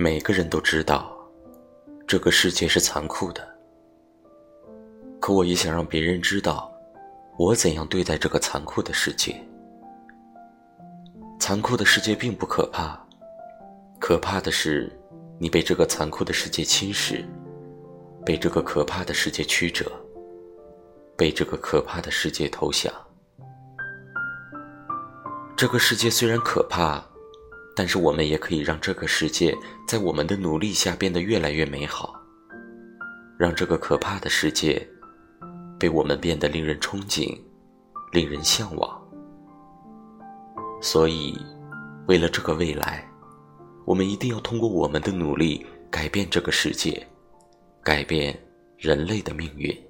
每个人都知道，这个世界是残酷的。可我也想让别人知道，我怎样对待这个残酷的世界。残酷的世界并不可怕，可怕的是你被这个残酷的世界侵蚀，被这个可怕的世界曲折，被这个可怕的世界投降。这个世界虽然可怕。但是我们也可以让这个世界在我们的努力下变得越来越美好，让这个可怕的世界被我们变得令人憧憬、令人向往。所以，为了这个未来，我们一定要通过我们的努力改变这个世界，改变人类的命运。